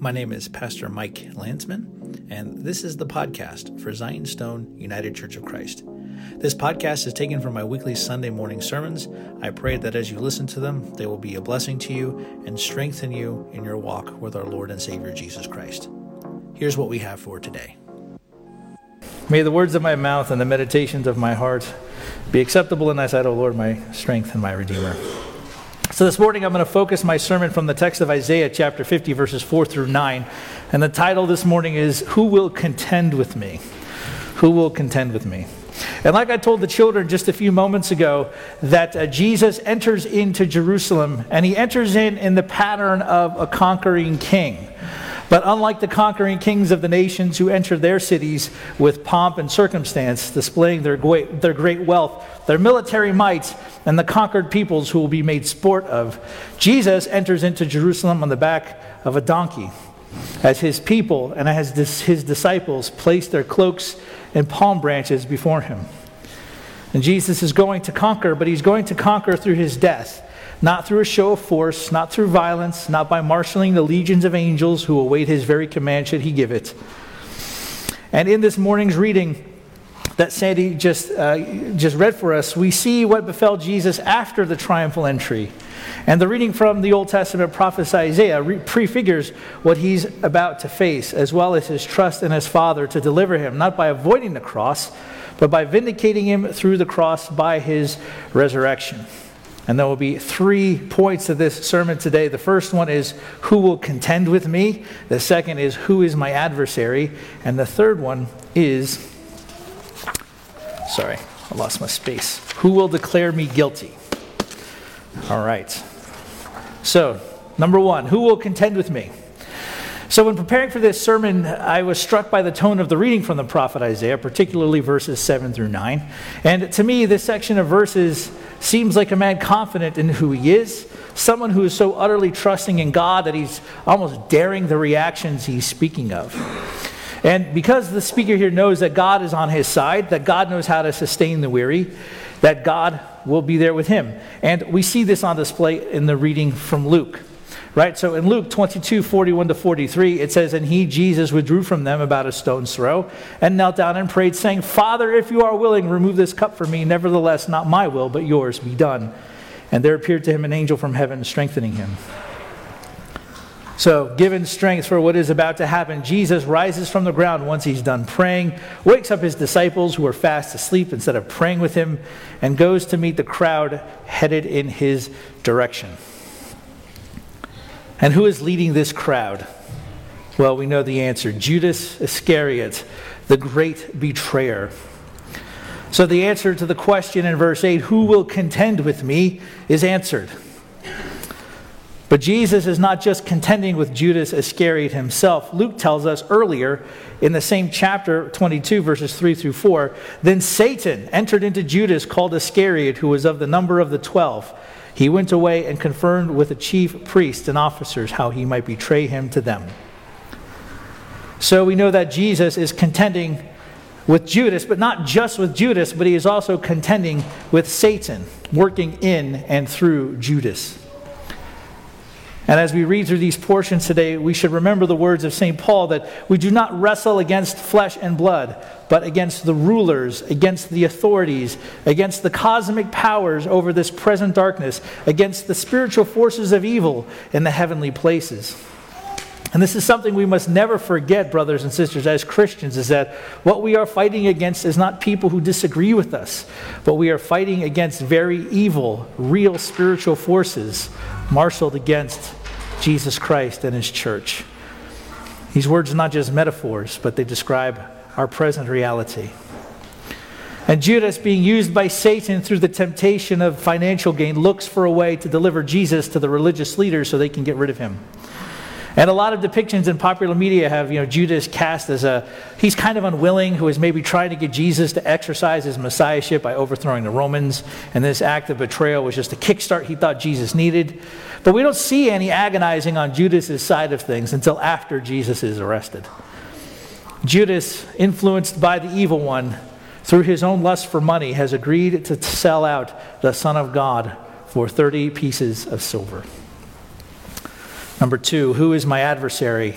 My name is Pastor Mike Landsman, and this is the podcast for Zion Stone United Church of Christ. This podcast is taken from my weekly Sunday morning sermons. I pray that as you listen to them, they will be a blessing to you and strengthen you in your walk with our Lord and Savior Jesus Christ. Here's what we have for today. May the words of my mouth and the meditations of my heart be acceptable in thy sight, O Lord, my strength and my Redeemer. So, this morning I'm going to focus my sermon from the text of Isaiah chapter 50, verses 4 through 9. And the title this morning is Who Will Contend with Me? Who Will Contend with Me? And like I told the children just a few moments ago, that uh, Jesus enters into Jerusalem and he enters in in the pattern of a conquering king. But unlike the conquering kings of the nations who entered their cities with pomp and circumstance, displaying their great, their great wealth, their military might, and the conquered peoples who will be made sport of, Jesus enters into Jerusalem on the back of a donkey as his people and as his disciples place their cloaks and palm branches before him. And Jesus is going to conquer, but he's going to conquer through his death not through a show of force, not through violence, not by marshaling the legions of angels who await his very command should he give it. And in this morning's reading that Sandy just, uh, just read for us, we see what befell Jesus after the triumphal entry. And the reading from the Old Testament prophet Isaiah re- prefigures what he's about to face, as well as his trust in his Father to deliver him, not by avoiding the cross, but by vindicating him through the cross by his resurrection. And there will be three points of this sermon today. The first one is who will contend with me? The second is who is my adversary? And the third one is sorry, I lost my space. Who will declare me guilty? All right. So, number one, who will contend with me? So, when preparing for this sermon, I was struck by the tone of the reading from the prophet Isaiah, particularly verses 7 through 9. And to me, this section of verses seems like a man confident in who he is, someone who is so utterly trusting in God that he's almost daring the reactions he's speaking of. And because the speaker here knows that God is on his side, that God knows how to sustain the weary, that God will be there with him. And we see this on display in the reading from Luke. Right? So in Luke 22, 41 to 43, it says, And he, Jesus, withdrew from them about a stone's throw and knelt down and prayed, saying, Father, if you are willing, remove this cup from me. Nevertheless, not my will, but yours be done. And there appeared to him an angel from heaven, strengthening him. So, given strength for what is about to happen, Jesus rises from the ground once he's done praying, wakes up his disciples who are fast asleep instead of praying with him, and goes to meet the crowd headed in his direction. And who is leading this crowd? Well, we know the answer Judas Iscariot, the great betrayer. So the answer to the question in verse 8, who will contend with me, is answered. But Jesus is not just contending with Judas Iscariot himself. Luke tells us earlier in the same chapter 22, verses 3 through 4 then Satan entered into Judas, called Iscariot, who was of the number of the twelve. He went away and confirmed with the chief priests and officers how he might betray him to them. So we know that Jesus is contending with Judas, but not just with Judas, but he is also contending with Satan, working in and through Judas. And as we read through these portions today, we should remember the words of St. Paul that we do not wrestle against flesh and blood, but against the rulers, against the authorities, against the cosmic powers over this present darkness, against the spiritual forces of evil in the heavenly places. And this is something we must never forget, brothers and sisters, as Christians, is that what we are fighting against is not people who disagree with us, but we are fighting against very evil, real spiritual forces marshaled against Jesus Christ and his church. These words are not just metaphors, but they describe our present reality. And Judas, being used by Satan through the temptation of financial gain, looks for a way to deliver Jesus to the religious leaders so they can get rid of him. And a lot of depictions in popular media have, you know, Judas cast as a, he's kind of unwilling, who is maybe trying to get Jesus to exercise his messiahship by overthrowing the Romans. And this act of betrayal was just a kickstart he thought Jesus needed. But we don't see any agonizing on Judas's side of things until after Jesus is arrested. Judas, influenced by the evil one through his own lust for money, has agreed to sell out the Son of God for 30 pieces of silver. Number two, who is my adversary?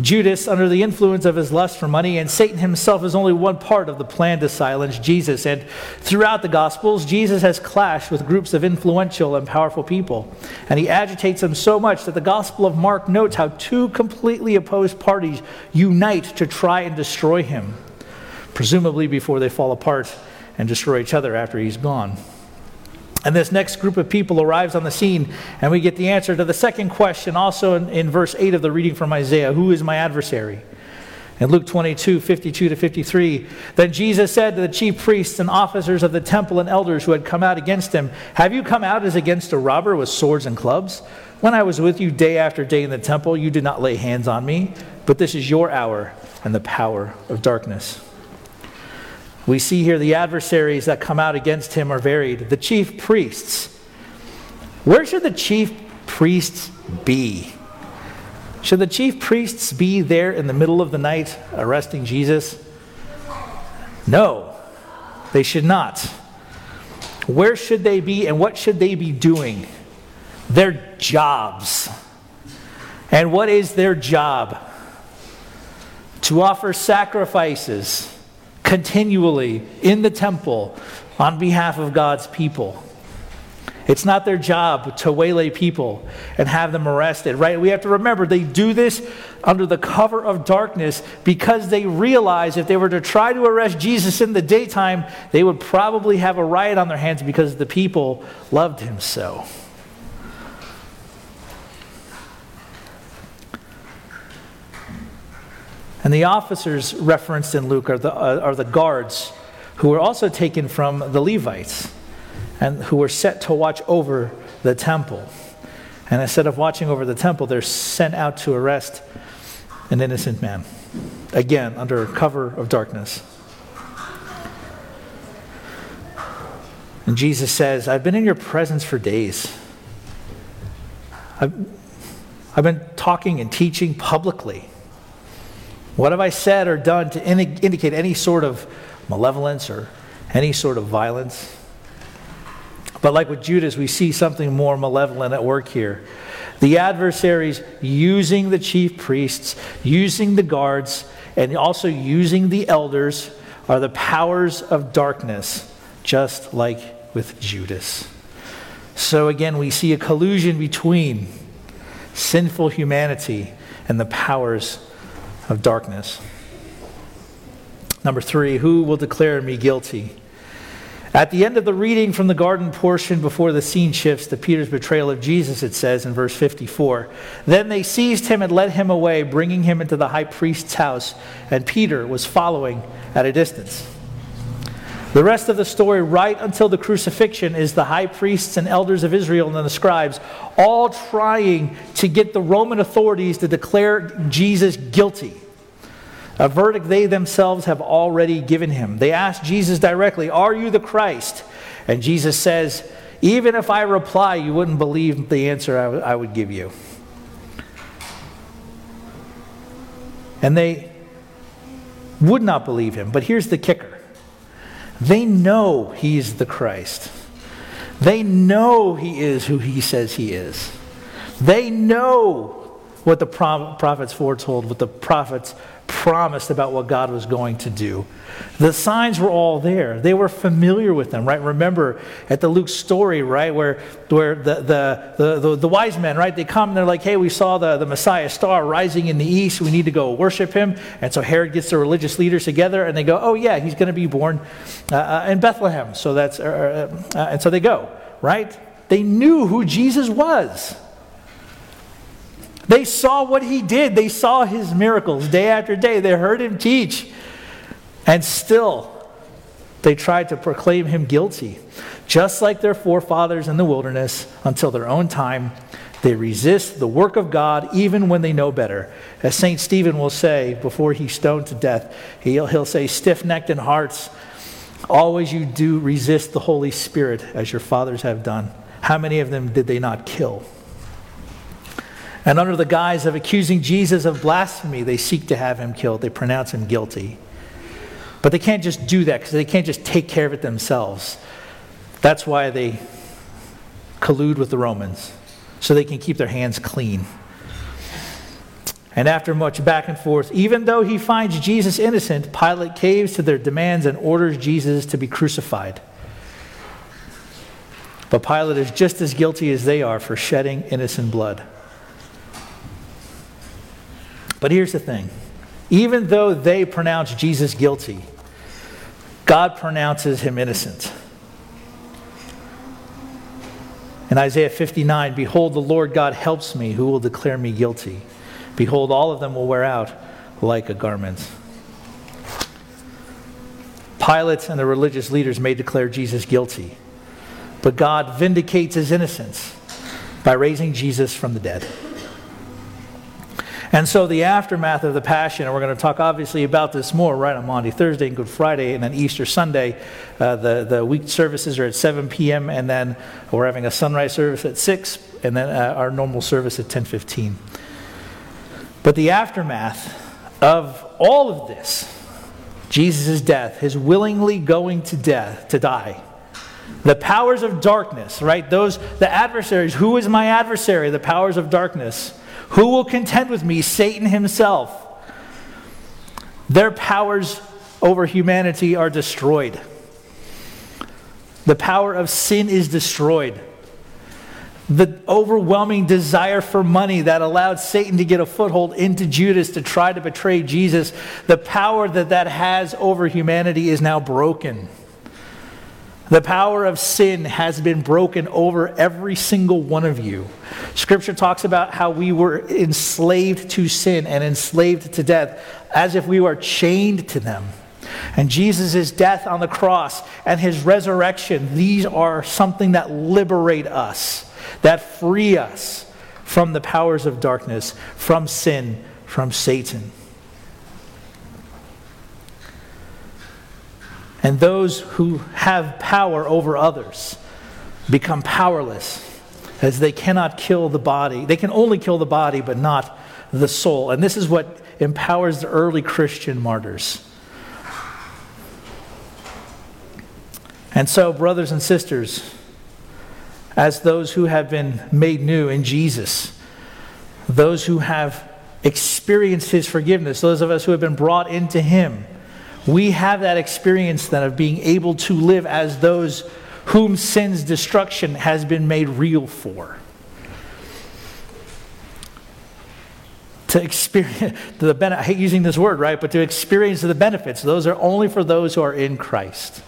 Judas, under the influence of his lust for money, and Satan himself is only one part of the plan to silence Jesus. And throughout the Gospels, Jesus has clashed with groups of influential and powerful people. And he agitates them so much that the Gospel of Mark notes how two completely opposed parties unite to try and destroy him, presumably before they fall apart and destroy each other after he's gone. And this next group of people arrives on the scene, and we get the answer to the second question, also in, in, verse 8 of the reading from Isaiah Who is my adversary? In Luke 22, 52 to 53, then Jesus said to the chief priests and officers of the temple and elders who had come out against him, Have you come out as against a robber with swords and clubs? When I was with you day after day in the temple, you did not lay hands on me, but this is your hour and the power of darkness. We see here the adversaries that come out against him are varied. The chief priests. Where should the chief priests be? Should the chief priests be there in the middle of the night arresting Jesus? No, they should not. Where should they be and what should they be doing? Their jobs. And what is their job? To offer sacrifices continually in the temple on behalf of God's people. It's not their job to waylay people and have them arrested, right? We have to remember they do this under the cover of darkness because they realize if they were to try to arrest Jesus in the daytime, they would probably have a riot on their hands because the people loved him so. And the officers referenced in Luke are the, uh, are the guards who were also taken from the Levites and who were set to watch over the temple. And instead of watching over the temple, they're sent out to arrest an innocent man, again, under cover of darkness. And Jesus says, I've been in your presence for days. I've, I've been talking and teaching publicly. What have I said or done to indicate any sort of malevolence or any sort of violence? But like with Judas, we see something more malevolent at work here. The adversaries using the chief priests, using the guards, and also using the elders are the powers of darkness, just like with Judas. So again, we see a collusion between sinful humanity and the powers of darkness. Number three, who will declare me guilty? At the end of the reading from the garden portion before the scene shifts to Peter's betrayal of Jesus, it says in verse 54 Then they seized him and led him away, bringing him into the high priest's house, and Peter was following at a distance. The rest of the story, right until the crucifixion, is the high priests and elders of Israel and the scribes all trying to get the Roman authorities to declare Jesus guilty. A verdict they themselves have already given him. They ask Jesus directly, Are you the Christ? And Jesus says, Even if I reply, you wouldn't believe the answer I, w- I would give you. And they would not believe him. But here's the kicker they know he's the Christ. They know he is who he says he is. They know what the prophets foretold, what the prophets promised about what God was going to do. The signs were all there. They were familiar with them, right? Remember at the Luke story, right, where, where the, the, the, the, the wise men, right, they come and they're like, hey, we saw the, the Messiah star rising in the east. We need to go worship him. And so Herod gets the religious leaders together and they go, oh, yeah, he's going to be born uh, uh, in Bethlehem. So that's, uh, uh, uh, and so they go, right? They knew who Jesus was. They saw what he did. They saw his miracles day after day. They heard him teach. And still, they tried to proclaim him guilty. Just like their forefathers in the wilderness, until their own time, they resist the work of God even when they know better. As St. Stephen will say before he's stoned to death, he'll, he'll say, Stiff necked in hearts, always you do resist the Holy Spirit as your fathers have done. How many of them did they not kill? And under the guise of accusing Jesus of blasphemy, they seek to have him killed. They pronounce him guilty. But they can't just do that because they can't just take care of it themselves. That's why they collude with the Romans so they can keep their hands clean. And after much back and forth, even though he finds Jesus innocent, Pilate caves to their demands and orders Jesus to be crucified. But Pilate is just as guilty as they are for shedding innocent blood. But here's the thing even though they pronounce Jesus guilty, God pronounces him innocent. In Isaiah 59, behold, the Lord God helps me, who will declare me guilty? Behold, all of them will wear out like a garment. Pilate and the religious leaders may declare Jesus guilty, but God vindicates his innocence by raising Jesus from the dead. And so, the aftermath of the Passion, and we're going to talk obviously about this more right on Monday, Thursday and Good Friday and then Easter Sunday. Uh, the, the week services are at 7 p.m., and then we're having a sunrise service at 6, and then uh, our normal service at 10:15. But the aftermath of all of this, Jesus' death, his willingly going to death, to die, the powers of darkness, right? Those, the adversaries. Who is my adversary? The powers of darkness who will contend with me? Satan himself. Their powers over humanity are destroyed. The power of sin is destroyed. The overwhelming desire for money that allowed Satan to get a foothold into Judas to try to betray Jesus, the power that that has over humanity is now broken. The power of sin has been broken over every single one of you. Scripture talks about how we were enslaved to sin and enslaved to death as if we were chained to them. And Jesus' death on the cross and his resurrection, these are something that liberate us, that free us from the powers of darkness, from sin, from Satan. And those who have power over others become powerless as they cannot kill the body. They can only kill the body, but not the soul. And this is what empowers the early Christian martyrs. And so, brothers and sisters, as those who have been made new in Jesus, those who have experienced his forgiveness, those of us who have been brought into him, we have that experience then of being able to live as those whom sin's destruction has been made real for. To experience the benefit, I hate using this word, right? But to experience the benefits, those are only for those who are in Christ.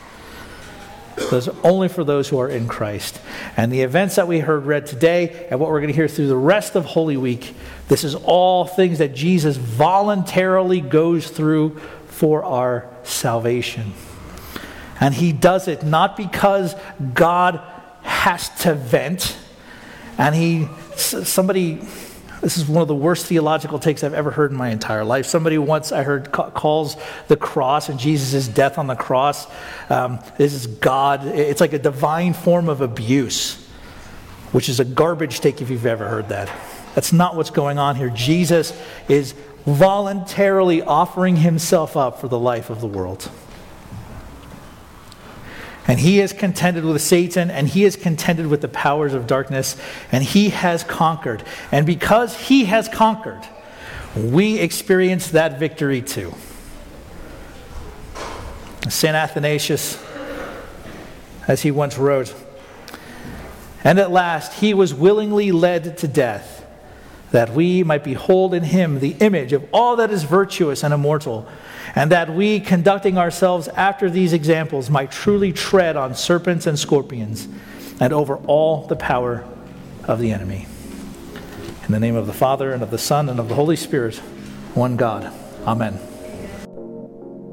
Those are only for those who are in Christ. And the events that we heard read today and what we're going to hear through the rest of Holy Week, this is all things that Jesus voluntarily goes through for our salvation. And he does it not because God has to vent. And he, somebody, this is one of the worst theological takes I've ever heard in my entire life. Somebody once I heard calls the cross and Jesus' death on the cross, um, this is God. It's like a divine form of abuse, which is a garbage take if you've ever heard that. That's not what's going on here. Jesus is voluntarily offering himself up for the life of the world. And he has contended with Satan and he has contended with the powers of darkness and he has conquered. And because he has conquered, we experience that victory too. St. Athanasius, as he once wrote, and at last he was willingly led to death that we might behold in him the image of all that is virtuous and immortal, and that we, conducting ourselves after these examples, might truly tread on serpents and scorpions and over all the power of the enemy. In the name of the Father, and of the Son, and of the Holy Spirit, one God. Amen.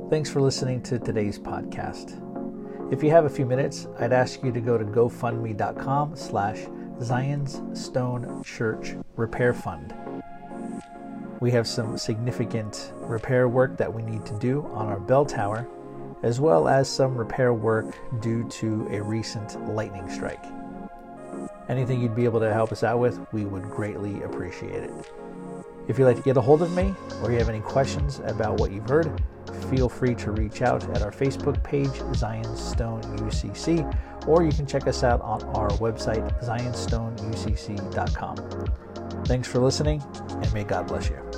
Thanks for listening to today's podcast. If you have a few minutes, I'd ask you to go to gofundme.com slash Zion's Stone Church Repair Fund. We have some significant repair work that we need to do on our bell tower, as well as some repair work due to a recent lightning strike. Anything you'd be able to help us out with, we would greatly appreciate it. If you'd like to get a hold of me or you have any questions about what you've heard, feel free to reach out at our Facebook page, Zion Stone UCC, or you can check us out on our website, zionstoneucc.com. Thanks for listening, and may God bless you.